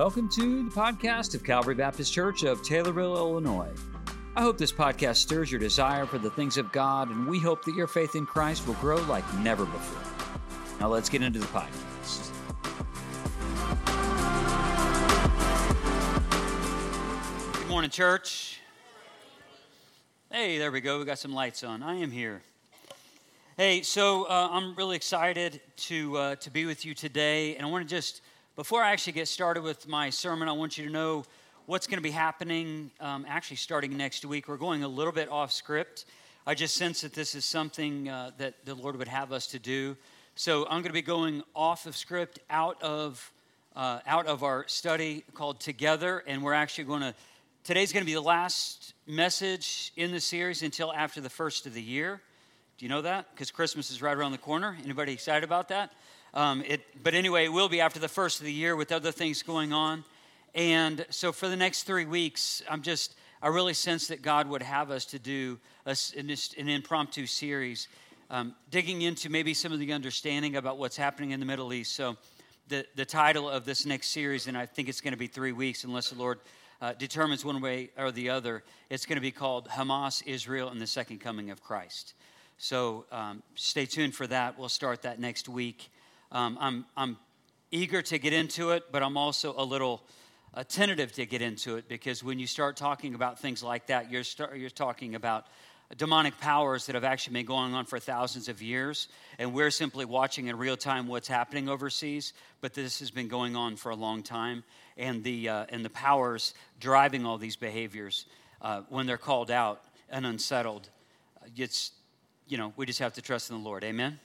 Welcome to the podcast of Calvary Baptist Church of Taylorville, Illinois. I hope this podcast stirs your desire for the things of God, and we hope that your faith in Christ will grow like never before. Now, let's get into the podcast. Good morning, church. Hey, there we go. We got some lights on. I am here. Hey, so uh, I'm really excited to uh, to be with you today, and I want to just before I actually get started with my sermon, I want you to know what's going to be happening. Um, actually, starting next week, we're going a little bit off script. I just sense that this is something uh, that the Lord would have us to do. So I'm going to be going off of script, out of uh, out of our study called Together, and we're actually going to. Today's going to be the last message in the series until after the first of the year. Do you know that? Because Christmas is right around the corner. Anybody excited about that? Um, it, but anyway, it will be after the first of the year with other things going on. And so for the next three weeks, I'm just, I really sense that God would have us to do a, an impromptu series, um, digging into maybe some of the understanding about what's happening in the Middle East. So the, the title of this next series, and I think it's going to be three weeks unless the Lord uh, determines one way or the other, it's going to be called Hamas, Israel, and the Second Coming of Christ. So um, stay tuned for that. We'll start that next week. Um, I'm, I'm eager to get into it, but I'm also a little uh, tentative to get into it because when you start talking about things like that, you're, start, you're talking about demonic powers that have actually been going on for thousands of years, and we're simply watching in real time what's happening overseas. But this has been going on for a long time, and the uh, and the powers driving all these behaviors, uh, when they're called out and unsettled, uh, it's you know, we just have to trust in the Lord. Amen?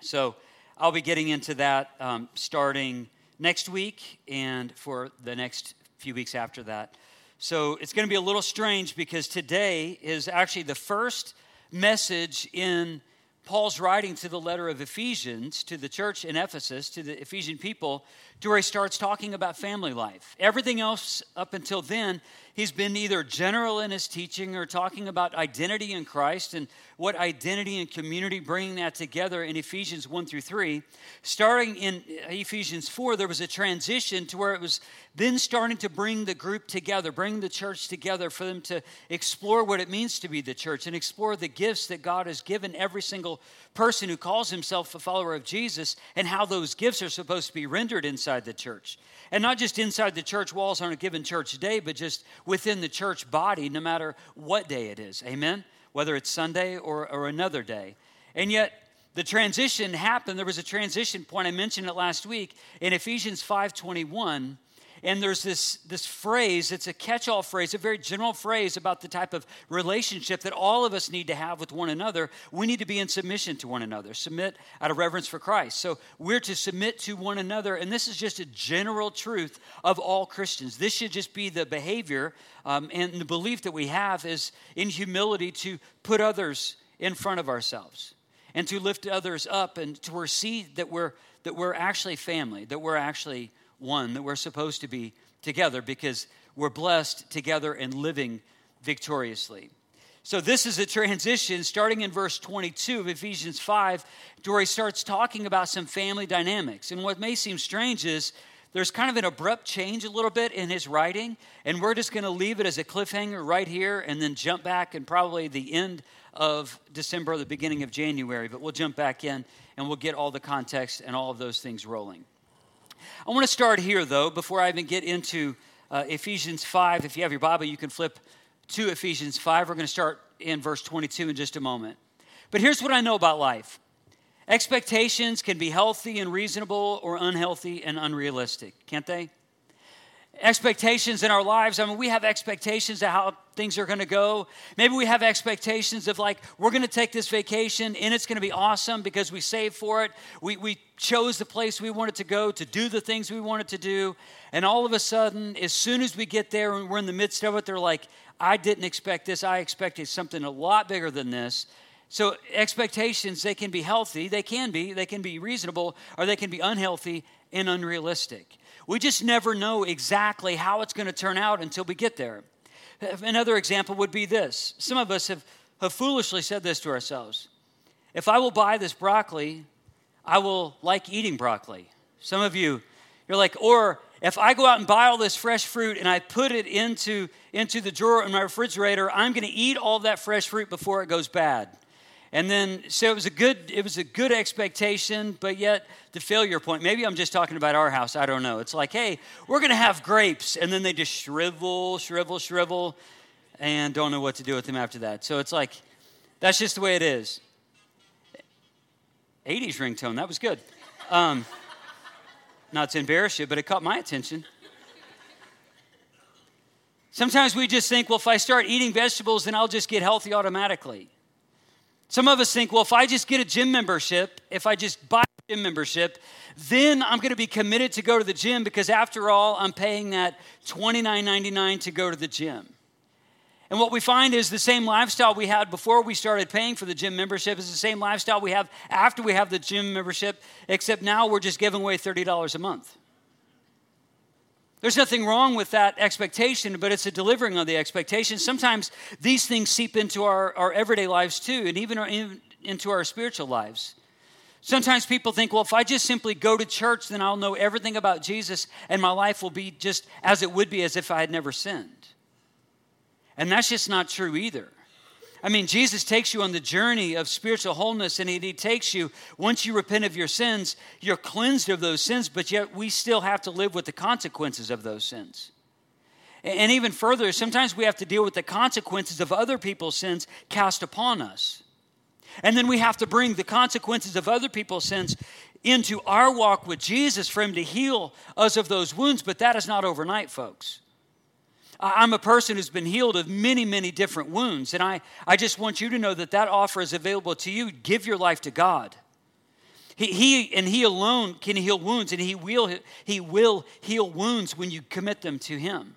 So I'll be getting into that um, starting next week and for the next few weeks after that. So it's going to be a little strange because today is actually the first message in Paul's writing to the letter of Ephesians to the church in Ephesus, to the Ephesian people, to where he starts talking about family life. Everything else up until then He's been either general in his teaching or talking about identity in Christ and what identity and community, bringing that together in Ephesians 1 through 3. Starting in Ephesians 4, there was a transition to where it was then starting to bring the group together, bring the church together for them to explore what it means to be the church and explore the gifts that God has given every single person who calls himself a follower of Jesus and how those gifts are supposed to be rendered inside the church. And not just inside the church walls on a given church day, but just within the church body, no matter what day it is. Amen? Whether it's Sunday or, or another day. And yet, the transition happened. There was a transition point. I mentioned it last week in Ephesians 5:21 and there's this, this phrase, it's a catch all phrase, a very general phrase about the type of relationship that all of us need to have with one another. We need to be in submission to one another, submit out of reverence for Christ. So we're to submit to one another, and this is just a general truth of all Christians. This should just be the behavior um, and the belief that we have is in humility to put others in front of ourselves and to lift others up and to see that we're that we're actually family, that we're actually one, that we're supposed to be together because we're blessed together and living victoriously. So, this is a transition starting in verse 22 of Ephesians 5 to where he starts talking about some family dynamics. And what may seem strange is there's kind of an abrupt change a little bit in his writing, and we're just going to leave it as a cliffhanger right here and then jump back and probably the end of December, or the beginning of January. But we'll jump back in and we'll get all the context and all of those things rolling. I want to start here, though, before I even get into uh, Ephesians 5. If you have your Bible, you can flip to Ephesians 5. We're going to start in verse 22 in just a moment. But here's what I know about life expectations can be healthy and reasonable or unhealthy and unrealistic, can't they? expectations in our lives. I mean, we have expectations of how things are going to go. Maybe we have expectations of like, we're going to take this vacation and it's going to be awesome because we saved for it. We, we chose the place we wanted to go to do the things we wanted to do. And all of a sudden, as soon as we get there and we're in the midst of it, they're like, I didn't expect this. I expected something a lot bigger than this. So, expectations, they can be healthy, they can be, they can be reasonable, or they can be unhealthy and unrealistic. We just never know exactly how it's going to turn out until we get there. Another example would be this some of us have, have foolishly said this to ourselves If I will buy this broccoli, I will like eating broccoli. Some of you, you're like, or if I go out and buy all this fresh fruit and I put it into, into the drawer in my refrigerator, I'm going to eat all that fresh fruit before it goes bad. And then, so it was a good, it was a good expectation, but yet the failure point. Maybe I'm just talking about our house. I don't know. It's like, hey, we're going to have grapes, and then they just shrivel, shrivel, shrivel, and don't know what to do with them after that. So it's like, that's just the way it is. 80s ringtone. That was good. Um, not to embarrass you, but it caught my attention. Sometimes we just think, well, if I start eating vegetables, then I'll just get healthy automatically. Some of us think, well, if I just get a gym membership, if I just buy a gym membership, then I'm going to be committed to go to the gym because after all, I'm paying that $29.99 to go to the gym. And what we find is the same lifestyle we had before we started paying for the gym membership is the same lifestyle we have after we have the gym membership, except now we're just giving away $30 a month. There's nothing wrong with that expectation, but it's a delivering of the expectation. Sometimes these things seep into our, our everyday lives too, and even, our, even into our spiritual lives. Sometimes people think, well, if I just simply go to church, then I'll know everything about Jesus, and my life will be just as it would be as if I had never sinned. And that's just not true either. I mean, Jesus takes you on the journey of spiritual wholeness, and He takes you, once you repent of your sins, you're cleansed of those sins, but yet we still have to live with the consequences of those sins. And even further, sometimes we have to deal with the consequences of other people's sins cast upon us. And then we have to bring the consequences of other people's sins into our walk with Jesus for Him to heal us of those wounds, but that is not overnight, folks. I'm a person who's been healed of many, many different wounds. And I, I just want you to know that that offer is available to you. Give your life to God. He, he and He alone can heal wounds, and He will, he will heal wounds when you commit them to Him.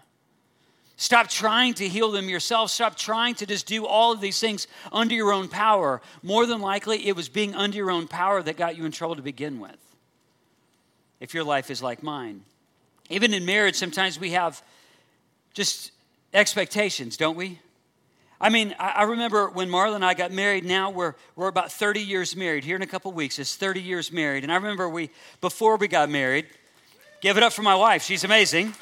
Stop trying to heal them yourself. Stop trying to just do all of these things under your own power. More than likely, it was being under your own power that got you in trouble to begin with. If your life is like mine. Even in marriage, sometimes we have just expectations, don't we? I mean, I, remember when Marla and I got married. Now we're, we're about 30 years married. Here in a couple weeks, it's 30 years married. And I remember we, before we got married, give it up for my wife. She's amazing.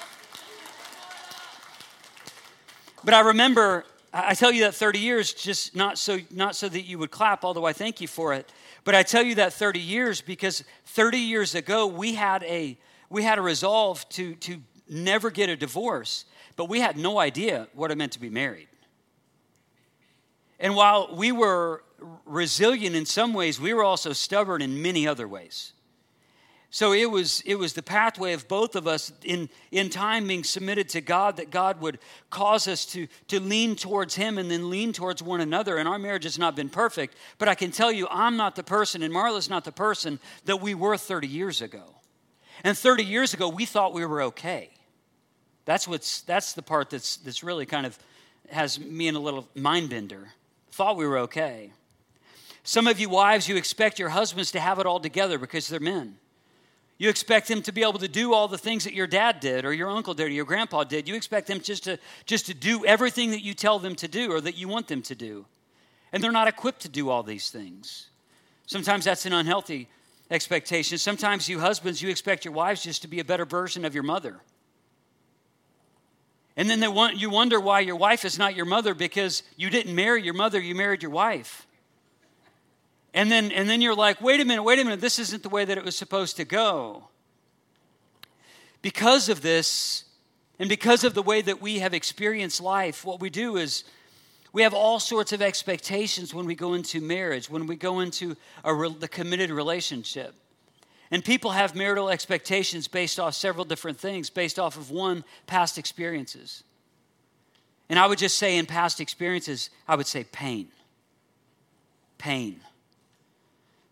But I remember, I tell you that 30 years just not so, not so that you would clap, although I thank you for it. But I tell you that 30 years because 30 years ago we had a, we had a resolve to, to never get a divorce but we had no idea what it meant to be married. And while we were resilient in some ways, we were also stubborn in many other ways. So it was, it was the pathway of both of us in, in time being submitted to God that God would cause us to, to lean towards Him and then lean towards one another. And our marriage has not been perfect, but I can tell you, I'm not the person, and Marla's not the person that we were 30 years ago. And 30 years ago, we thought we were okay. That's what's that's the part that's that's really kind of has me in a little mind bender. Thought we were okay. Some of you wives, you expect your husbands to have it all together because they're men. You expect them to be able to do all the things that your dad did or your uncle did or your grandpa did. You expect them just to just to do everything that you tell them to do or that you want them to do. And they're not equipped to do all these things. Sometimes that's an unhealthy expectation. Sometimes you husbands, you expect your wives just to be a better version of your mother and then want, you wonder why your wife is not your mother because you didn't marry your mother, you married your wife. And then, and then you're like, wait a minute, wait a minute, this isn't the way that it was supposed to go. Because of this, and because of the way that we have experienced life, what we do is we have all sorts of expectations when we go into marriage, when we go into a, the committed relationship. And people have marital expectations based off several different things, based off of one, past experiences. And I would just say, in past experiences, I would say pain. Pain.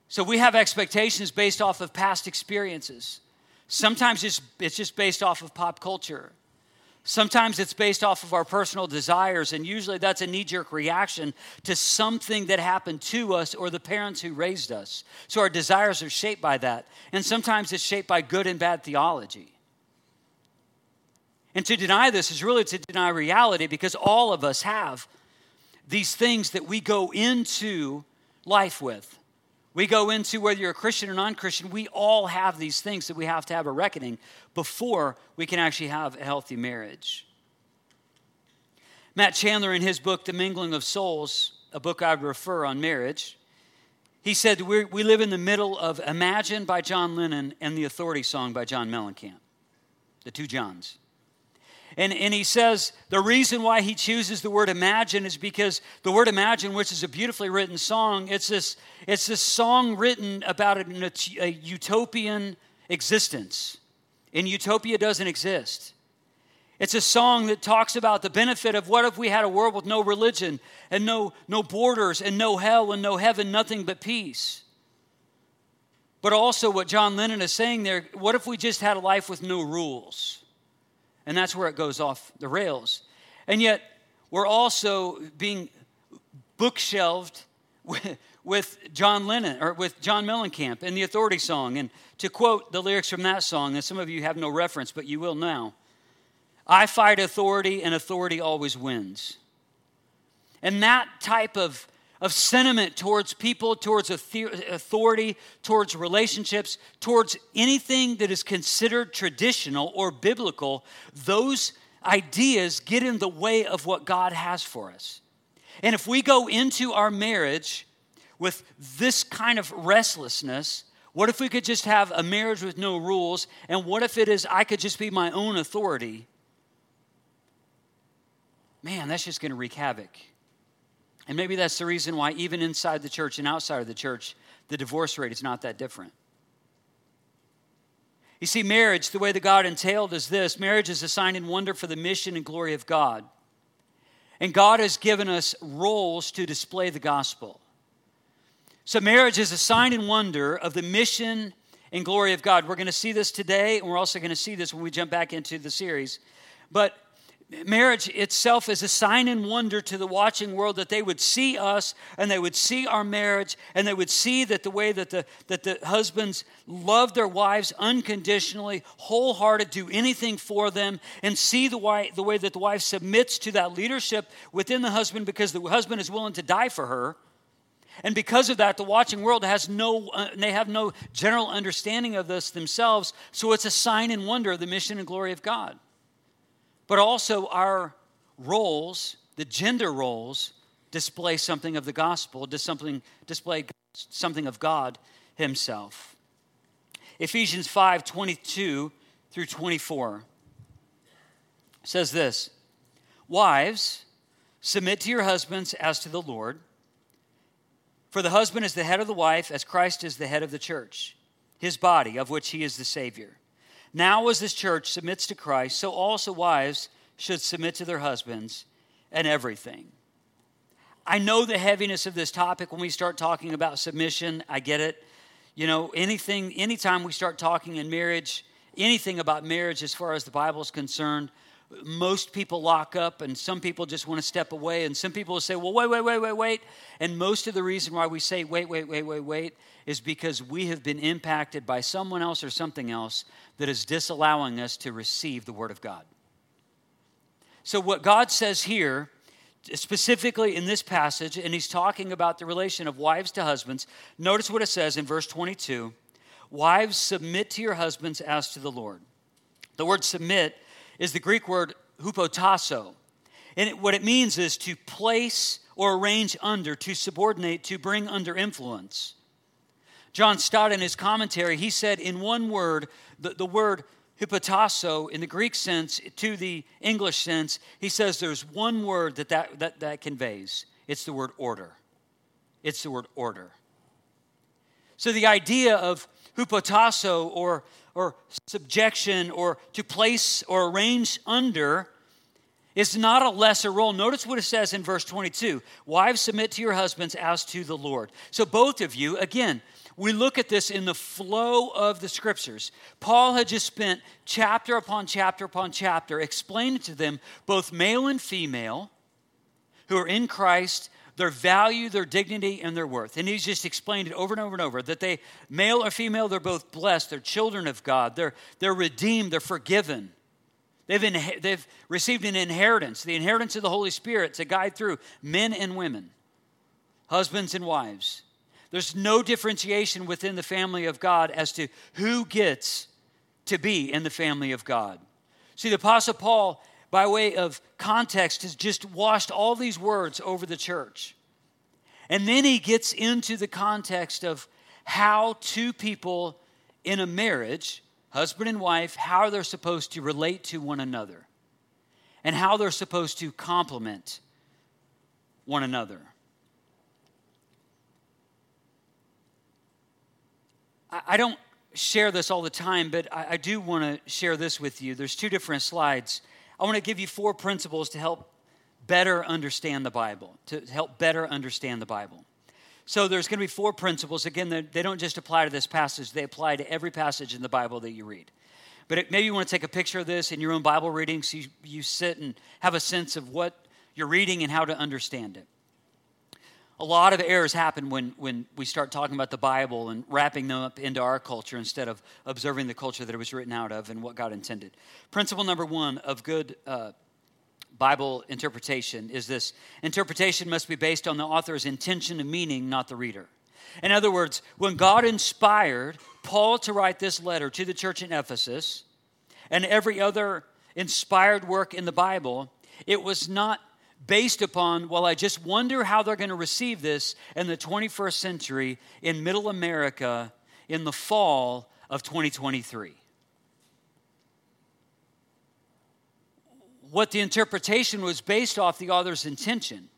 So we have expectations based off of past experiences. Sometimes it's, just based off of pop culture. Sometimes it's based off of our personal desires, and usually that's a knee jerk reaction to something that happened to us or the parents who raised us. So our desires are shaped by that. And sometimes it's shaped by good and bad theology. And to deny this is really to deny reality because all of us have these things that we go into life with. We go into whether you're a Christian or non Christian, we all have these things that we have to have a reckoning before we can actually have a healthy marriage. Matt Chandler, in his book, The Mingling of Souls, a book I refer on marriage, he said we live in the middle of Imagine by John Lennon and the Authority song by John Mellencamp, the two Johns. And, and he says the reason why he chooses the word imagine is because the word imagine, which is a beautifully written song, it's this, it's this song written about a, a utopian existence. And utopia doesn't exist. It's a song that talks about the benefit of what if we had a world with no religion and no, no borders and no hell and no heaven, nothing but peace. But also, what John Lennon is saying there what if we just had a life with no rules? And that's where it goes off the rails. And yet, we're also being bookshelved with, John Lennon or with John Mellencamp in the Authority song. And to quote the lyrics from that song, and some of you have no reference, but you will now I fight authority, and authority always wins. And that type of of sentiment towards people, towards authority, towards relationships, towards anything that is considered traditional or biblical, those ideas get in the way of what God has for us. And if we go into our marriage with this kind of restlessness, what if we could just have a marriage with no rules? And what if it is I could just be my own authority? Man, that's just going to wreak havoc and maybe that's the reason why, even inside the church and outside of the church, the divorce rate is not that different. You see, marriage, the way that God entailed is this marriage is a sign and wonder for the mission and glory of God. And God has given us roles to display the gospel. So, marriage is a sign and wonder of the mission and glory of God. We're going to see this today, and we're also going to see this when we jump back into the series. But marriage itself is a sign and wonder to the watching world that they would see us and they would see our marriage and they would see that the way that the, that the husbands love their wives unconditionally, wholehearted, do anything for them, and see the way, the way that the wife submits to that leadership within the husband because the husband is willing to die for her. And because of that, the watching world has no, uh, they have no general understanding of this themselves. So it's a sign and wonder of the mission and glory of God but also our roles, the gender roles, display something of the gospel, something, display something of God Himself. Ephesians 5 22 through 24 says this Wives, submit to your husbands as to the Lord. For the husband is the head of the wife, as Christ is the head of the church, his body, of which he is the Savior. Now, as this church submits to Christ, so also wives should submit to their husbands and everything. I know the heaviness of this topic when we start talking about submission. I get it. You know, anything, anytime we start talking in marriage, anything about marriage as far as the Bible is concerned, most people lock up and some people just want to step away and some people will say well wait wait wait wait wait. And most of the reason why we say wait wait wait wait wait is because we have been impacted by someone else or something else that is disallowing us to receive the word of god. So what god says here specifically in this passage and he's talking about the relation of wives to husbands notice what it says in verse 22 wives submit to your husbands as to the lord. The word submit is the Greek word hupotasso. And it, what it means is to place or arrange under, to subordinate, to bring under influence. John Stott, in his commentary, he said in one word, the, the word hupotasso in the Greek sense to the English sense, he says there's one word that that, that, that conveys. It's the word order. It's the word order. So the idea of hupotasso or or subjection or to place or arrange under is not a lesser role. Notice what it says in verse 22 Wives, submit to your husbands as to the Lord. So, both of you, again, we look at this in the flow of the scriptures. Paul had just spent chapter upon chapter upon chapter explaining to them, both male and female, who are in Christ, their value, their dignity, and their worth. And he's just explained it over and over and over that they, male or female, they're both blessed. They're children of God. They're, they're redeemed. They're forgiven. They've, in, they've received an inheritance, the inheritance of the Holy Spirit to guide through men and women, husbands and wives. There's no differentiation within the family of God as to who gets to be in the family of God. See, the Apostle Paul, by way of context, has just washed all these words over the church. And then he gets into the context of how two people in a marriage, husband and wife, how they're supposed to relate to one another and how they're supposed to complement one another. I don't share this all the time, but I do want to share this with you. There's two different slides. I want to give you four principles to help better understand the Bible, to help better understand the Bible. So there's going to be four principles. Again, they don't just apply to this passage, they apply to every passage in the Bible that you read. But it, maybe you want to take a picture of this in your own Bible reading so you, you sit and have a sense of what you're reading and how to understand it a lot of errors happen when, when we start talking about the Bible and wrapping them up into our culture instead of observing the culture that it was written out of and what God intended. Principle number one of good uh, Bible interpretation is this interpretation must be based on the author's intention and meaning, not the reader. In other words, when God inspired Paul to write this letter to the church in Ephesus and every other inspired work in the Bible, it was not based upon, well, I just wonder how they're going to receive this in the 21st century in middle America in the fall of 2023. What the interpretation was based off the author's intention.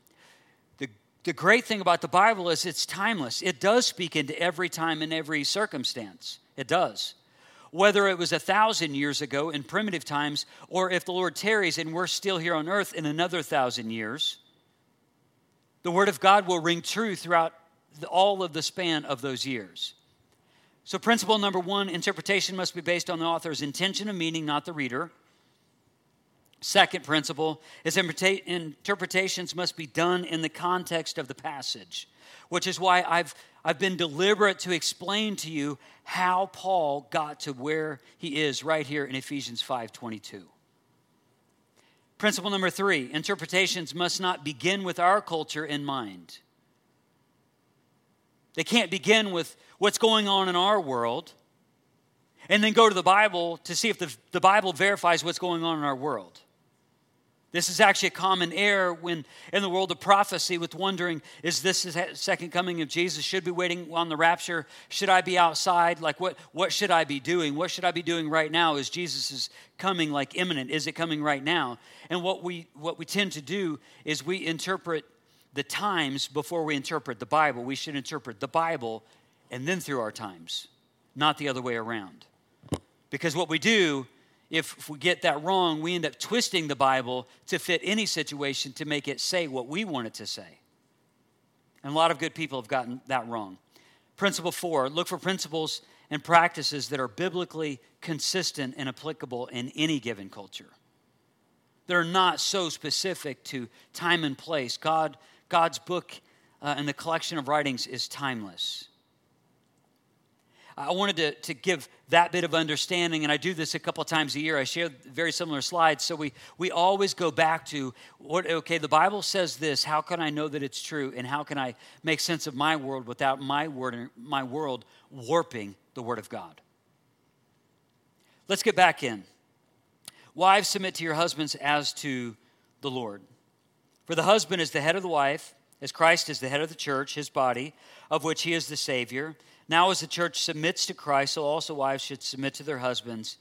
The, the great thing about the Bible is it's timeless. It does speak into every time and every circumstance. It does whether it was a thousand years ago in primitive times or if the Lord tarries and we're still here on earth in another thousand years, the Word of God will ring true throughout all of the span of those years. So, principle number one interpretation must be based on the author's intention and meaning, not the reader. Second principle is interpretations must be done in the context of the passage, which is why I've I've been deliberate to explain to you how Paul got to where he is right here in Ephesians 5:22. Principle number 3, interpretations must not begin with our culture in mind. They can't begin with what's going on in our world and then go to the Bible to see if the, the Bible verifies what's going on in our world. This is actually a common error when in the world of prophecy with wondering, is this the second coming of Jesus? Should be waiting on the rapture? Should I be outside? Like what, what should I be doing? What should I be doing right now? Is Jesus is coming like imminent? Is it coming right now? And what we what we tend to do is we interpret the times before we interpret the Bible. We should interpret the Bible and then through our times, not the other way around. Because what we do if, if we get that wrong, we end up twisting the Bible to fit any situation to make it say what we want it to say. And a lot of good people have gotten that wrong. Principle four look for principles and practices that are biblically consistent and applicable in any given culture. They're not so specific to time and place. God, God's book uh, and the collection of writings is timeless. I wanted to, to give that bit of understanding, and I do this a couple times a year. I share very similar slides. So we, we always go back to what, okay, the Bible says this. How can I know that it's true? And how can I make sense of my world without my, word, my world warping the Word of God? Let's get back in. Wives, submit to your husbands as to the Lord. For the husband is the head of the wife, as Christ is the head of the church, his body, of which he is the Savior. Now, as the church submits to Christ, so also wives should submit to their husbands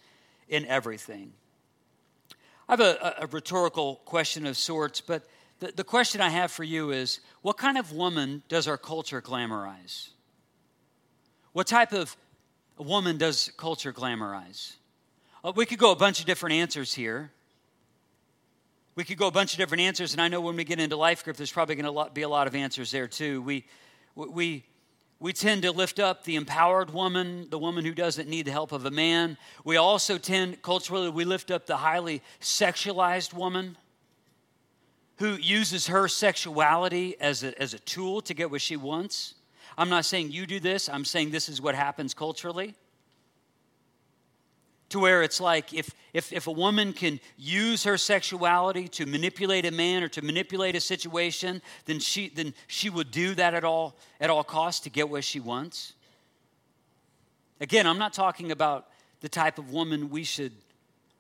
in everything. I have a, a rhetorical question of sorts, but the, the question I have for you is what kind of woman does our culture glamorize? What type of woman does culture glamorize? Uh, we could go a bunch of different answers here. We could go a bunch of different answers, and I know when we get into life group, there's probably going to be a lot of answers there too. We, we, we tend to lift up the empowered woman, the woman who doesn't need the help of a man. We also tend, culturally, we lift up the highly sexualized woman who uses her sexuality as a, as a tool to get what she wants. I'm not saying you do this, I'm saying this is what happens culturally. To where it's like if, if, if a woman can use her sexuality to manipulate a man or to manipulate a situation then she then she would do that at all at all costs to get what she wants. Again i'm not talking about the type of woman we should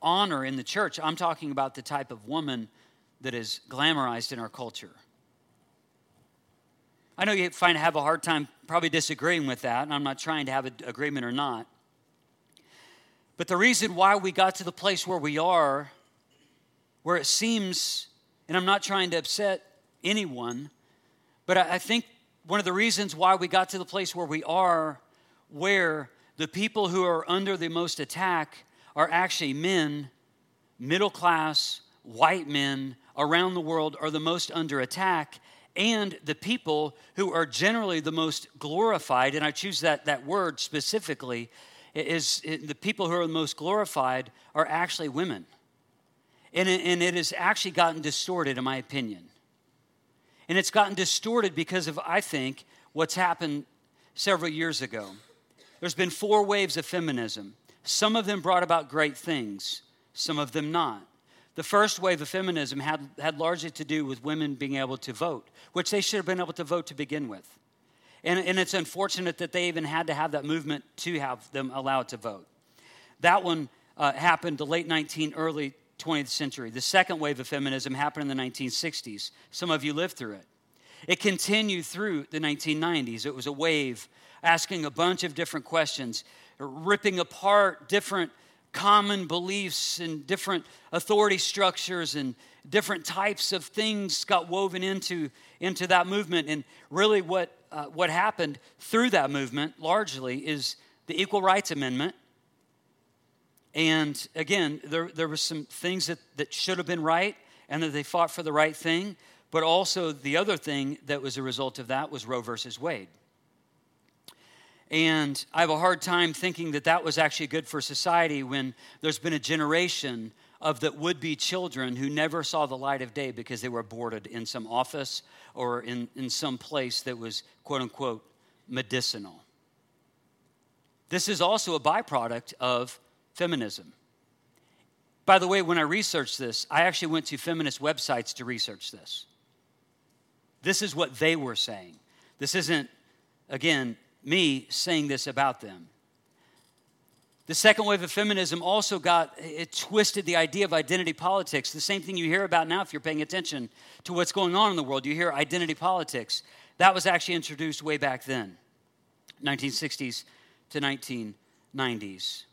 honor in the church. I'm talking about the type of woman that is glamorized in our culture. I know you find have a hard time probably disagreeing with that and i'm not trying to have an agreement or not but the reason why we got to the place where we are, where it seems, and I'm not trying to upset anyone, but I think one of the reasons why we got to the place where we are, where the people who are under the most attack are actually men, middle class, white men around the world are the most under attack and the people who are generally the most glorified and i choose that, that word specifically is the people who are most glorified are actually women. And it, and it has actually gotten distorted, in my opinion. And it's gotten distorted because of, I think, what's happened several years ago. There's been four waves of feminism. Some of them brought about great things, some of them not. The first wave of feminism had, had largely to do with women being able to vote, which they should have been able to vote to begin with. And, and it's unfortunate that they even had to have that movement to have them allowed to vote. That one uh, happened the late 19th, early 20th century. The second wave of feminism happened in the 1960s. Some of you lived through it. It continued through the 1990s. It was a wave asking a bunch of different questions, ripping apart different common beliefs and different authority structures and different types of things got woven into, into that movement. And really, what uh, what happened through that movement largely is the Equal Rights Amendment. And again, there, there were some things that, that should have been right and that they fought for the right thing. But also, the other thing that was a result of that was Roe versus Wade. And I have a hard time thinking that that was actually good for society when there's been a generation of the would be children who never saw the light of day because they were aborted in some office or in, in some place that was quote unquote medicinal. This is also a byproduct of feminism. By the way, when I researched this, I actually went to feminist websites to research this. This is what they were saying. This isn't, again, me saying this about them. The second wave of feminism also got, it twisted the idea of identity politics. The same thing you hear about now if you're paying attention to what's going on in the world. You hear identity politics. That was actually introduced way back then, 1960s to 1990s.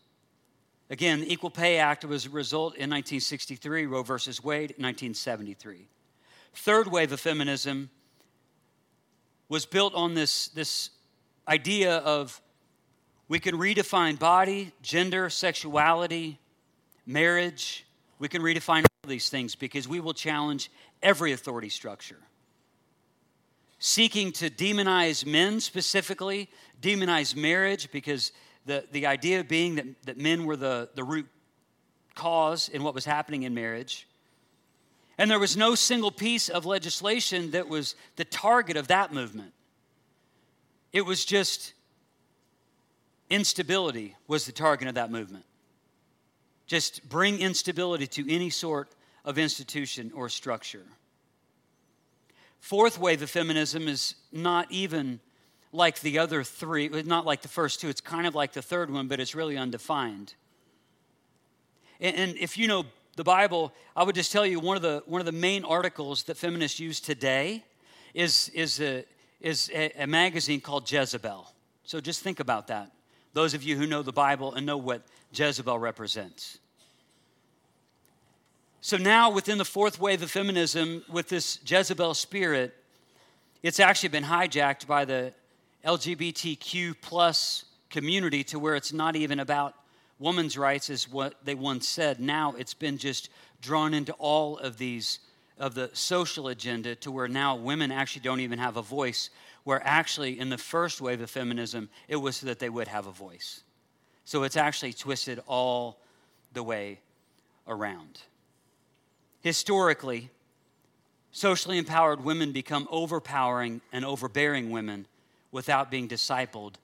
Again, the Equal Pay Act was a result in 1963, Roe versus Wade, 1973. Third wave of feminism was built on this, this idea of we can redefine body, gender, sexuality, marriage. We can redefine all these things because we will challenge every authority structure. Seeking to demonize men specifically, demonize marriage because the, the idea being that, that men were the, the root cause in what was happening in marriage. And there was no single piece of legislation that was the target of that movement. It was just instability was the target of that movement. Just bring instability to any sort of institution or structure. Fourth wave of feminism is not even like the other three, not like the first two. It's kind of like the third one, but it's really undefined. And, if you know the Bible, I would just tell you one of the, one of the main articles that feminists use today is, is, a, is a, a magazine called Jezebel. So just think about that those of you who know the Bible and know what Jezebel represents. So now, within the fourth wave of feminism, with this Jezebel spirit, it's actually been hijacked by the LGBTQ plus community to where it's not even about women's rights, as what they once said. Now it's been just drawn into all of these of the social agenda to where now women actually don't even have a voice where actually in the first wave of feminism, it was so that they would have a voice. So it's actually twisted all the way around. Historically, socially empowered women become overpowering and overbearing women without being discipled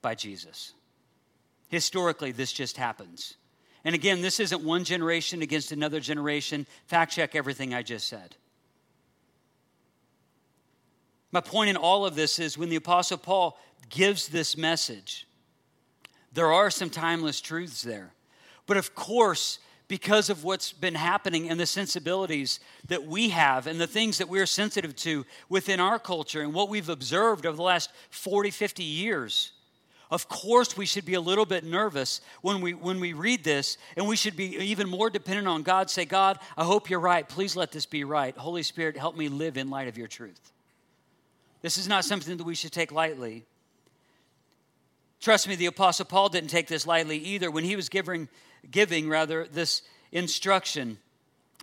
by Jesus. Historically, this just happens. And again, this isn't one generation against another generation. Fact check everything I just said. My point in all of this is when the Apostle Paul gives this message, there are some timeless truths there. But of course, because of what's been happening and the sensibilities that we have and the things that we're sensitive to within our culture and what we've observed over the last 40, 50 years. Of course, we should be a little bit nervous when we, when we read this, and we should be even more dependent on God. Say, God, I hope you're right. Please let this be right. Holy Spirit, help me live in light of your truth. This is not something that we should take lightly. Trust me, the Apostle Paul didn't take this lightly either. When he was giving, giving rather this instruction.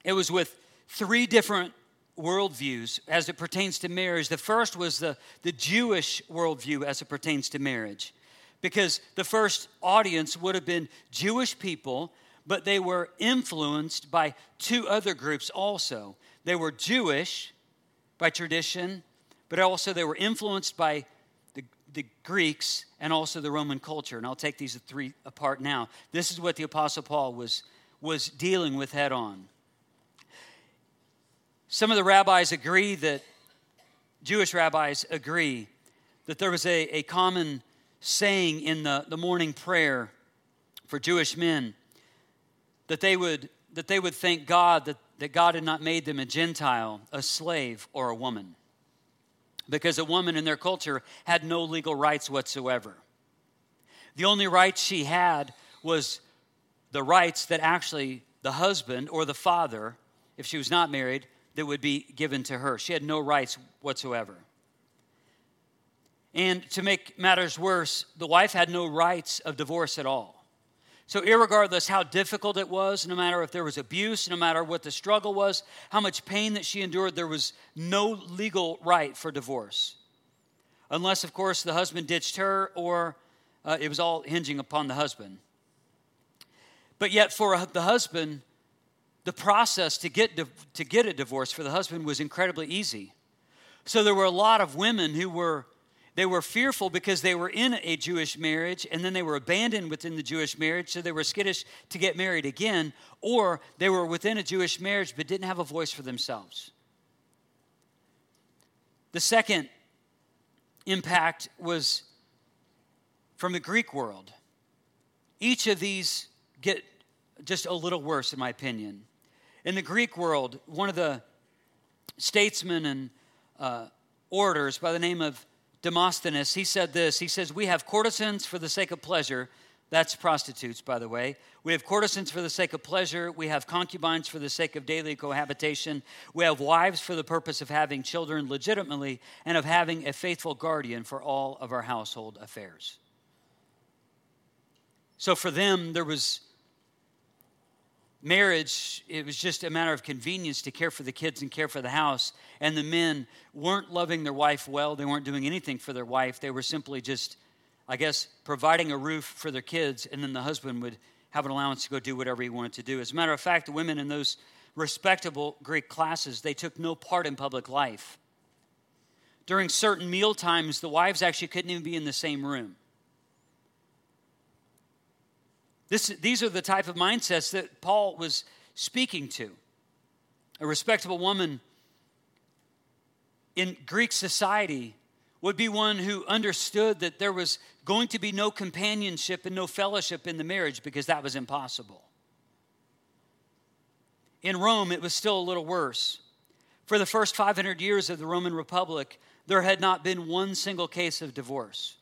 It was with three different worldviews as it pertains to marriage. The first was the, the Jewish worldview as it pertains to marriage, because the first audience would have been Jewish people, but they were influenced by two other groups also. They were Jewish by tradition, but also they were influenced by the, the Greeks and also the Roman culture. And I'll take these three apart now. This is what the Apostle Paul was, was dealing with head on. Some of the rabbis agree that, Jewish rabbis agree, that there was a, a common saying in the, the morning prayer for Jewish men that they would, that they would thank God that, that God had not made them a Gentile, a slave, or a woman because a woman in their culture had no legal rights whatsoever. The only rights she had was the rights that actually the husband or the father, if she was not married, that would be given to her. She had no rights whatsoever. And to make matters worse, the wife had no rights of divorce at all. So, regardless how difficult it was, no matter if there was abuse, no matter what the struggle was, how much pain that she endured, there was no legal right for divorce. Unless, of course, the husband ditched her or uh, it was all hinging upon the husband. But yet, for the husband, the process to get, to get a divorce for the husband was incredibly easy. So, there were a lot of women who were they were fearful because they were in a Jewish marriage and then they were abandoned within the Jewish marriage, so they were skittish to get married again, or they were within a Jewish marriage but didn't have a voice for themselves. The second impact was from the Greek world. Each of these get just a little worse, in my opinion. In the Greek world, one of the statesmen and uh, orators by the name of Demosthenes, he said this. He says, We have courtesans for the sake of pleasure. That's prostitutes, by the way. We have courtesans for the sake of pleasure. We have concubines for the sake of daily cohabitation. We have wives for the purpose of having children legitimately and of having a faithful guardian for all of our household affairs. So for them, there was marriage, it was just a matter of convenience to care for the kids and care for the house. And the men weren't loving their wife well. They weren't doing anything for their wife. They were simply just, I guess, providing a roof for their kids. And then the husband would have an allowance to go do whatever he wanted to do. As a matter of fact, the women in those respectable Greek classes, they took no part in public life. During certain meal times, the wives actually couldn't even be in the same room. This, these are the type of mindsets that Paul was speaking to. A respectable woman in Greek society would be one who understood that there was going to be no companionship and no fellowship in the marriage because that was impossible. In Rome, it was still a little worse. For the first 500 years of the Roman Republic, there had not been one single case of divorce.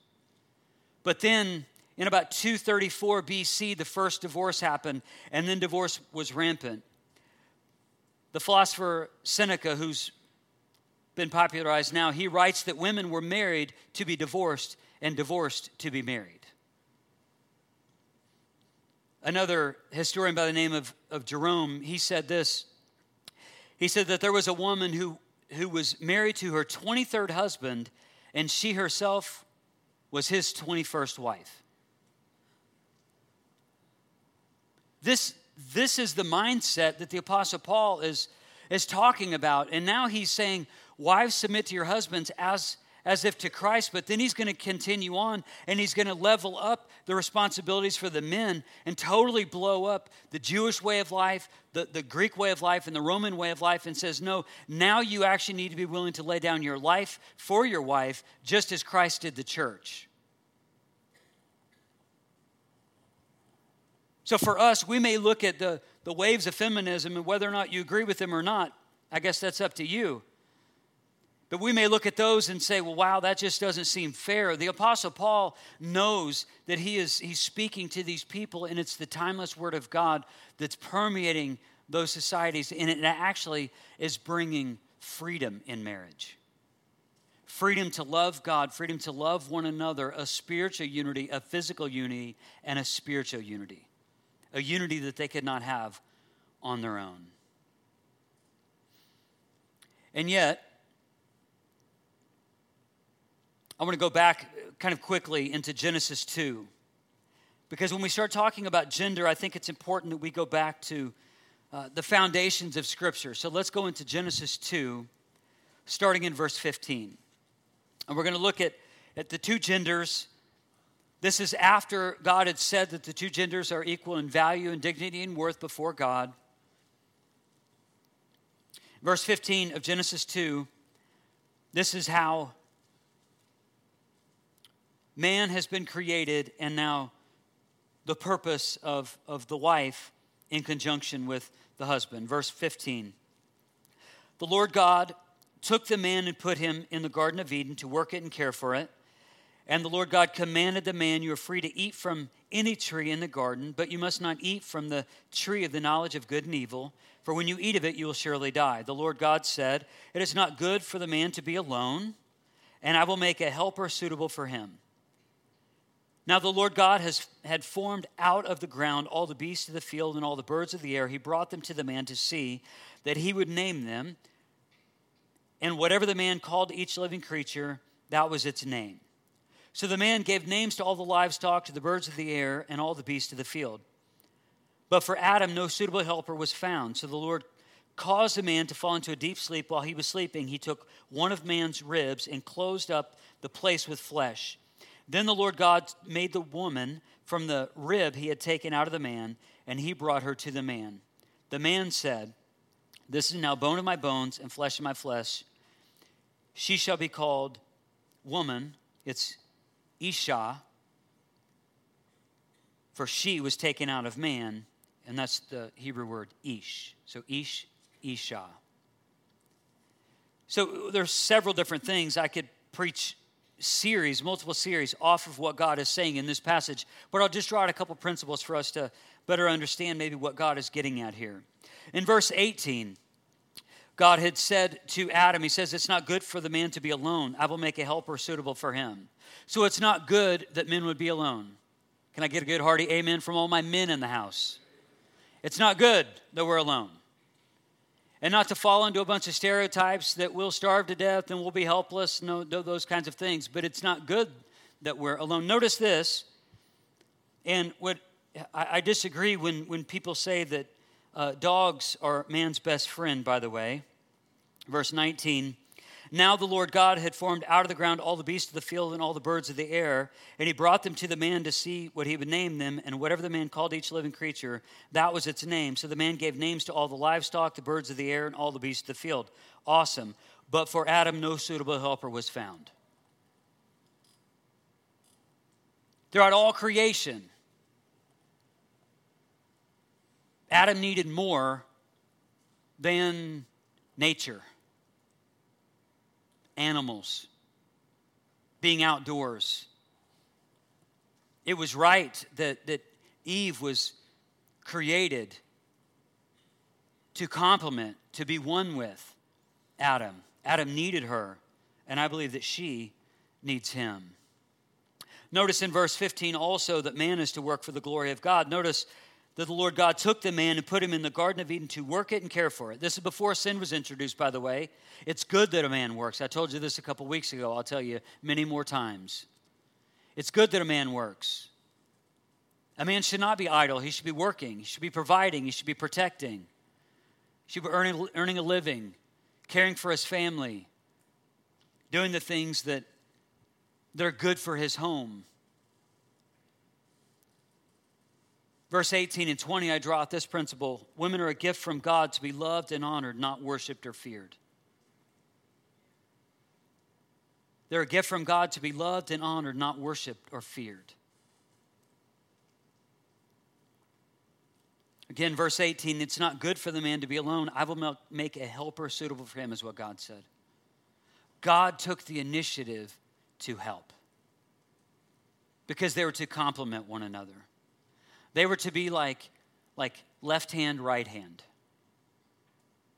But then in about 234 BC, the first divorce happened, and then divorce was rampant. The philosopher Seneca, who's been popularized now, he writes that women were married to be divorced and divorced to be married. Another historian by the name of, of Jerome, he said this. He said that there was a woman who, who was married to her 23rd husband, and she herself was his 21st wife. This, this is the mindset that the Apostle Paul is, is talking about. And now he's saying, Wives, submit to your husbands as, as if to Christ, but then he's going to continue on and he's going to level up the responsibilities for the men and totally blow up the Jewish way of life, the, the Greek way of life, and the Roman way of life, and says, No, now you actually need to be willing to lay down your life for your wife, just as Christ did the church. So for us, we may look at the, the waves of feminism and whether or not you agree with them or not, I guess that's up to you. But we may look at those and say, well, wow, that just doesn't seem fair. The Apostle Paul knows that he is he's speaking to these people, and it's the timeless word of God that's permeating those societies, and it actually is bringing freedom in marriage. Freedom to love God, freedom to love one another, a spiritual unity, a physical unity, and a spiritual unity. A unity that they could not have on their own. And yet, I want to go back kind of quickly into Genesis 2. Because when we start talking about gender, I think it's important that we go back to uh, the foundations of Scripture. So let's go into Genesis 2, starting in verse 15. And we're going to look at, at the two genders. This is after God had said that the two genders are equal in value and dignity and worth before God. Verse 15 of Genesis 2, this is how man has been created, and now the purpose of, of the wife in conjunction with the husband. Verse 15 The Lord God took the man and put him in the Garden of Eden to work it and care for it. And the Lord God commanded the man, You are free to eat from any tree in the garden, but you must not eat from the tree of the knowledge of good and evil, for when you eat of it, you will surely die. The Lord God said, It is not good for the man to be alone, and I will make a helper suitable for him. Now the Lord God has had formed out of the ground all the beasts of the field and all the birds of the air. He brought them to the man to see that he would name them. And whatever the man called each living creature, that was its name. So the man gave names to all the livestock, to the birds of the air, and all the beasts of the field. But for Adam, no suitable helper was found. So the Lord caused the man to fall into a deep sleep. While he was sleeping, he took one of man's ribs and closed up the place with flesh. Then the Lord God made the woman from the rib he had taken out of the man, and he brought her to the man. The man said, This is now bone of my bones and flesh of my flesh. She shall be called woman. It's Isha, for she was taken out of man, and that's the Hebrew word ish. So ish, Isha. So there's several different things I could preach series, multiple series, off of what God is saying in this passage. But I'll just draw out a couple principles for us to better understand maybe what God is getting at here. In verse 18, God had said to Adam, He says, It's not good for the man to be alone. I will make a helper suitable for him. So it's not good that men would be alone. Can I get a good hearty amen from all my men in the house? It's not good that we're alone and not to fall into a bunch of stereotypes that we'll starve to death and we'll be helpless, no, those kinds of things. But it's not good that we're alone. Notice this, and what I, I disagree when, when people say that uh, dogs are man's best friend, by the way. Verse 19 now the Lord God had formed out of the ground all the beasts of the field and all the birds of the air, and he brought them to the man to see what he would name them, and whatever the man called each living creature, that was its name. So the man gave names to all the livestock, the birds of the air, and all the beasts of the field. Awesome. But for Adam, no suitable helper was found. Throughout all creation, Adam needed more than nature animals, being outdoors. It was right that, that Eve was created to complement, to be one with Adam. Adam needed her, and I believe that she needs him. Notice in verse 15 also that man is to work for the glory of God. Notice that the Lord God took the man and put him in the Garden of Eden to work it and care for it. This is before sin was introduced, by the way. It's good that a man works. I told you this a couple weeks ago. I'll tell you many more times. It's good that a man works. A man should not be idle. He should be working. He should be providing. He should be protecting. He should be earning, earning a living, caring for his family, doing the things that they're good for his home. Verse 18 and 20, I draw out this principle women are a gift from God to be loved and honored, not worshiped or feared. They're a gift from God to be loved and honored, not worshiped or feared. Again, verse 18 it's not good for the man to be alone. I will make a helper suitable for him, is what God said. God took the initiative to help because they were to complement one another. They were to be like, like left hand, right hand.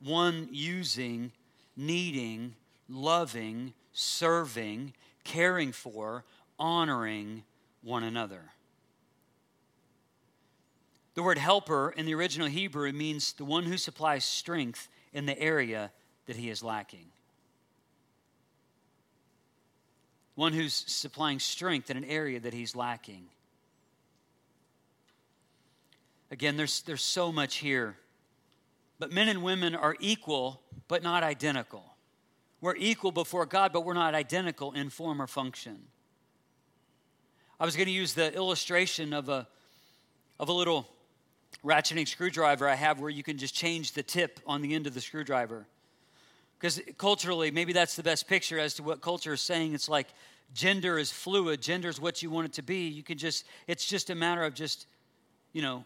One using, needing, loving, serving, caring for, honoring one another. The word helper in the original Hebrew means the one who supplies strength in the area that he is lacking. One who's supplying strength in an area that he's lacking. Again, there's, there's so much here. But men and women are equal, but not identical. We're equal before God, but we're not identical in form or function. I was going to use the illustration of a, of a little ratcheting screwdriver I have where you can just change the tip on the end of the screwdriver. Because culturally, maybe that's the best picture as to what culture is saying. It's like gender is fluid, gender is what you want it to be. You can just, it's just a matter of just, you know,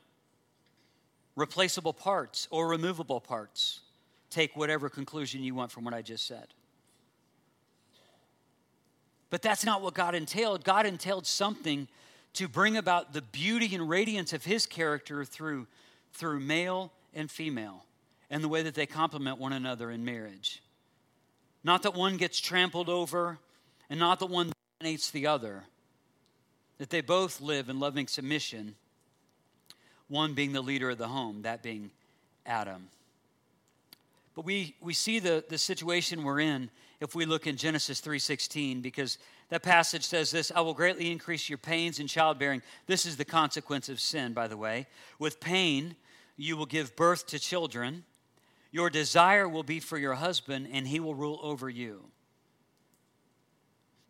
replaceable parts or removable parts. Take whatever conclusion you want from what I just said. But that's not what God entailed. God entailed something to bring about the beauty and radiance of his character through, through male and female and the way that they complement one another in marriage. Not that one gets trampled over and not that one dominates the other, that they both live in loving submission one being the leader of the home, that being Adam. But we, we see the, the situation we're in if we look in Genesis 3:16, because that passage says this, I will greatly increase your pains in childbearing. This is the consequence of sin, by the way. With pain, you will give birth to children. Your desire will be for your husband, and he will rule over you.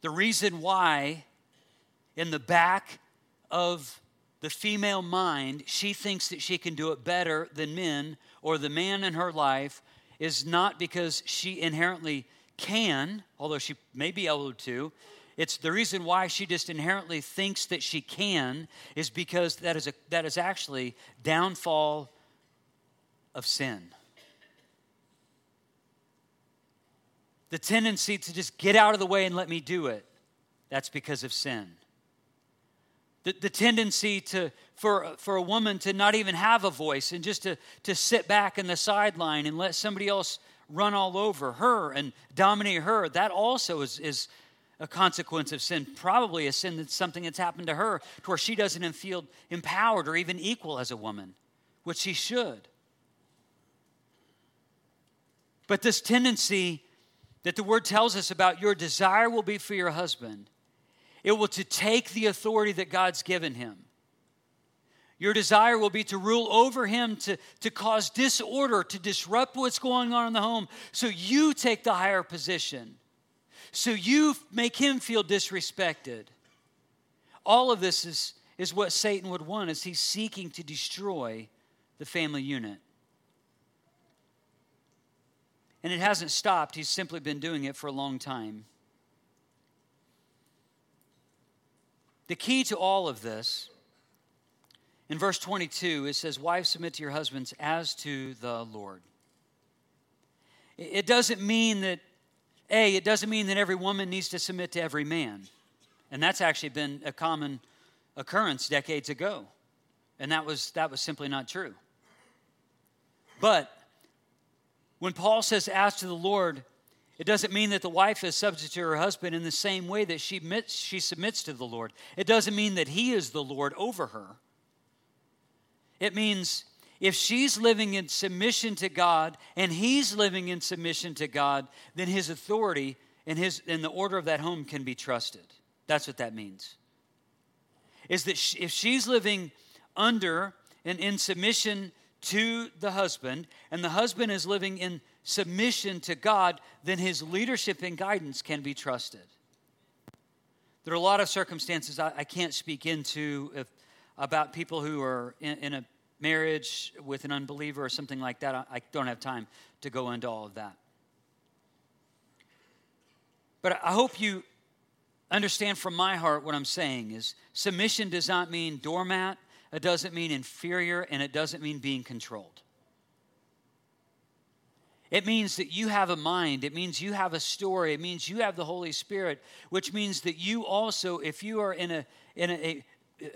The reason why, in the back of the female mind, she thinks that she can do it better than men, or the man in her life is not because she inherently can, although she may be able to. It's the reason why she just inherently thinks that she can is because that is, a, that is actually downfall of sin. The tendency to just get out of the way and let me do it, that's because of sin the, the tendency to, for, for a woman to not even have a voice and just to, to sit back in the sideline and let somebody else run all over her and dominate her, that also is, is a consequence of sin. Probably a sin that's something that's happened to her to where she doesn't feel empowered or even equal as a woman, which she should. But this tendency that the word tells us about your desire will be for your husband it will to take the authority that God's given him. Your desire will be to rule over him, to, to cause disorder, to disrupt what's going on in the home, so you take the higher position, so you make him feel disrespected. All of this is, is what Satan would want as he's seeking to destroy the family unit. And it hasn't stopped, he's simply been doing it for a long time. The key to all of this, in verse 22, it says, Wives, submit to your husbands as to the Lord. It doesn't mean that, A, it doesn't mean that every woman needs to submit to every man. And that's actually been a common occurrence decades ago. And that was, that was simply not true. But when Paul says, As to the Lord, it doesn't mean that the wife is subject to her husband in the same way that she, admits, she submits to the Lord. It doesn't mean that he is the Lord over her. It means if she's living in submission to God and he's living in submission to God, then his authority and, his, and the order of that home can be trusted. That's what that means. Is that if she's living under and in submission to the husband, and the husband is living in submission to God, then his leadership and guidance can be trusted. There are a lot of circumstances I, I can't speak into if, about people who are in, in, a marriage with an unbeliever or something like that. I, I don't have time to go into all of that. But I hope you understand from my heart what I'm saying is submission does not mean doormat, it doesn't mean inferior, and it doesn't mean being controlled. It means that you have a mind. It means you have a story. It means you have the Holy Spirit, which means that you also, if you are in a, in a,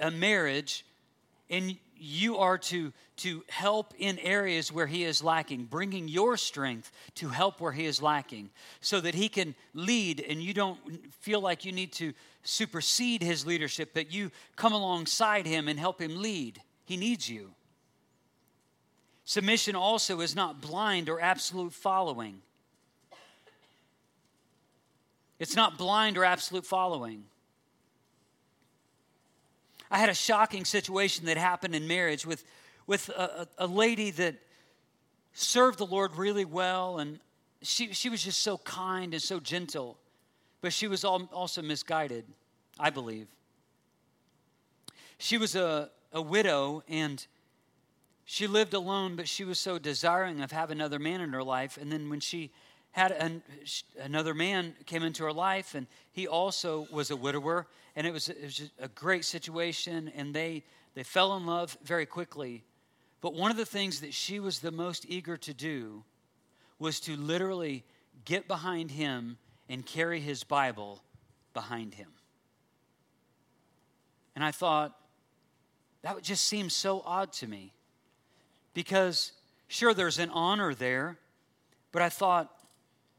a marriage and you are to, to help in areas where he is lacking, bringing your strength to help where he is lacking, so that he can lead and you don't feel like you need to supersede his leadership, but you come alongside him and help him lead. He needs you. Submission also is not blind or absolute following. It's not blind or absolute following. I had a shocking situation that happened in marriage with, with a, a lady that served the Lord really well, and she, she was just so kind and so gentle, but she was also misguided, I believe. She was a, a widow, and she lived alone, but she was so desiring of having another man in her life. And then when she had an, another man came into her life, and he also was a widower, and it was, it was a great situation, and they they fell in love very quickly. But one of the things that she was the most eager to do was to literally get behind him and carry his Bible behind him. And I thought, that would just seems so odd to me because sure, there's an honor there, but I thought,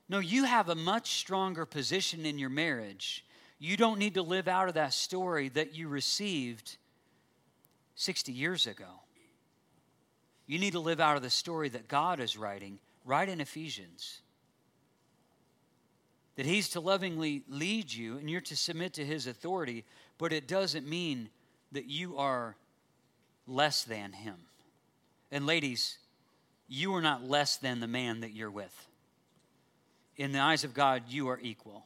no, you have a much stronger position in your marriage. You don't need to live out of that story that you received 60 years ago. You need to live out of the story that God is writing, right in Ephesians. That He's to lovingly lead you and you're to submit to His authority, but it doesn't mean that you are less than Him. And ladies, you are not less than the man that you're with. In the eyes of God, you are equal.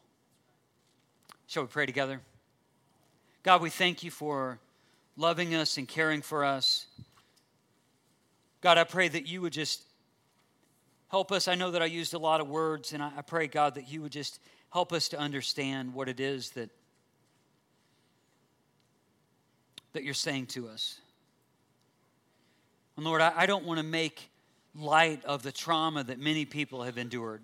Shall we pray together? God, we thank you for loving us and caring for us. God, I pray that you would just help us. I know that I used a lot of words, and I pray, God, that you would just help us to understand what it is that, that you're saying to us. And Lord, I, I don't want to make light of the trauma that many people have endured.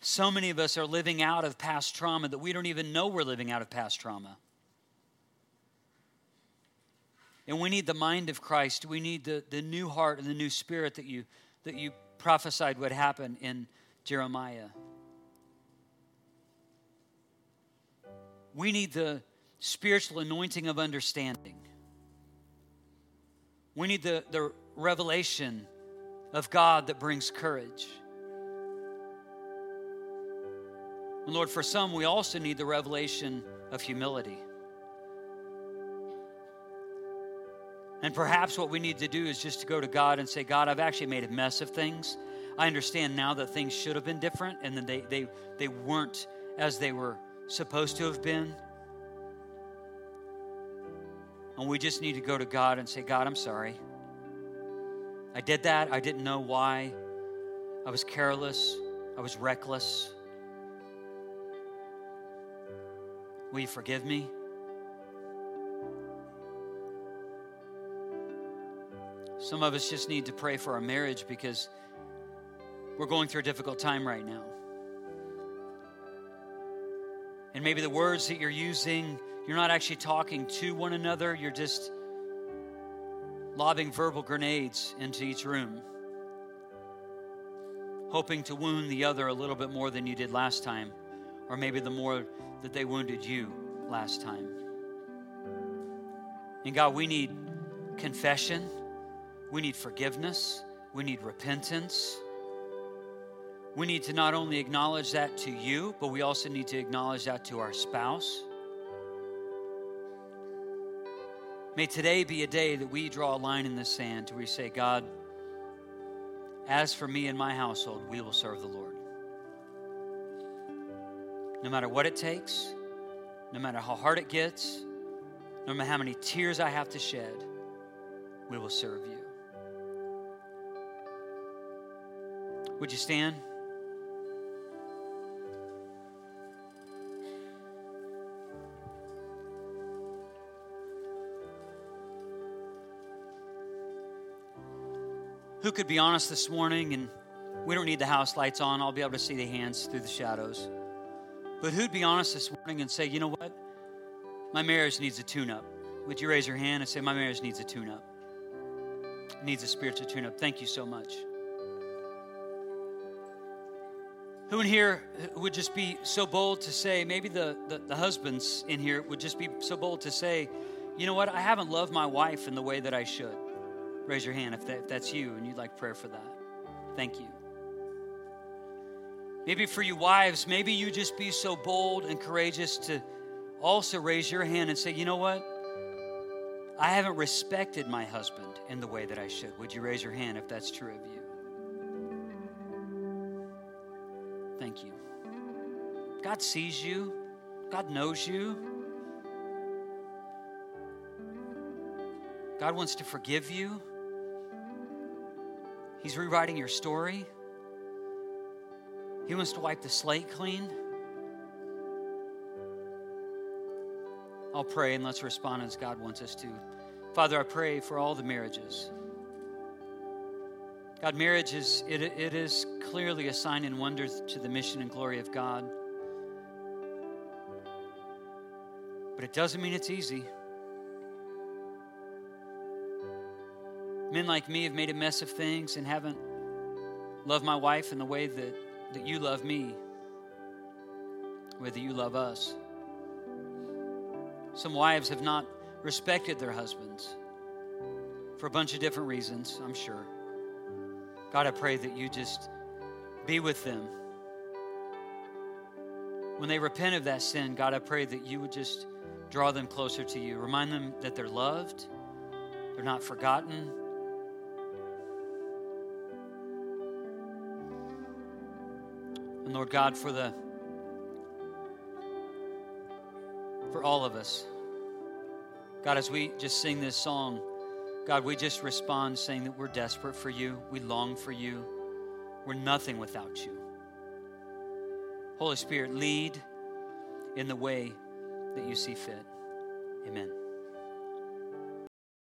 So many of us are living out of past trauma that we don't even know we're living out of past trauma. And we need the mind of Christ. We need the, the new heart and the new spirit that you, that you prophesied would happen in Jeremiah. We need the spiritual anointing of understanding. We need the, the revelation of God that brings courage. And Lord, for some, we also need the revelation of humility. And perhaps what we need to do is just to go to God and say, God, I've actually made a mess of things. I understand now that things should have been different and that they, they, they weren't as they were supposed to have been. And we just need to go to God and say, God, I'm sorry. I did that. I didn't know why. I was careless. I was reckless. Will you forgive me? Some of us just need to pray for our marriage because we're going through a difficult time right now. And maybe the words that you're using you're not actually talking to one another, you're just lobbing verbal grenades into each room, hoping to wound the other a little bit more than you did last time, or maybe the more that they wounded you last time. And God, we need confession, we need forgiveness, we need repentance. We need to not only acknowledge that to you, but we also need to acknowledge that to our spouse. May today be a day that we draw a line in the sand to where we say, God, as for me and my household, we will serve the Lord. No matter what it takes, no matter how hard it gets, no matter how many tears I have to shed, we will serve you. Would you stand? Who could be honest this morning and we don't need the house lights on. I'll be able to see the hands through the shadows. But who'd be honest this morning and say, you know what? My marriage needs a tune up. Would you raise your hand and say, My marriage needs a tune up? needs a spiritual tune up. Thank you so much. Who in here would just be so bold to say, maybe the, the, the, husbands in here would just be so bold to say, you know what, I haven't loved my wife in the way that I should. Raise your hand if, that, if that's you and you'd like prayer for that. Thank you. Maybe for you wives, maybe you just be so bold and courageous to also raise your hand and say, you know what? I haven't respected my husband in the way that I should. Would you raise your hand if that's true of you? Thank you. God sees you, God knows you. God wants to forgive you. He's rewriting your story. He wants to wipe the slate clean. I'll pray and let's respond as God wants us to. Father, I pray for all the marriages. God, marriage is it, it is clearly a sign and wonder to the mission and glory of God. But it doesn't mean it's easy. Men like me have made a mess of things and haven't loved my wife in the way that, that you love me, whether you love us. Some wives have not respected their husbands for a bunch of different reasons, I'm sure. God, I pray that you just be with them. When they repent of that sin, God, I pray that you would just draw them closer to you. Remind them that they're loved, they're not forgotten. And Lord God, for the for all of us. God, as we just sing this song, God, we just respond saying that we're desperate for you. We long for you. We're nothing without you. Holy Spirit, lead in the way that you see fit. Amen.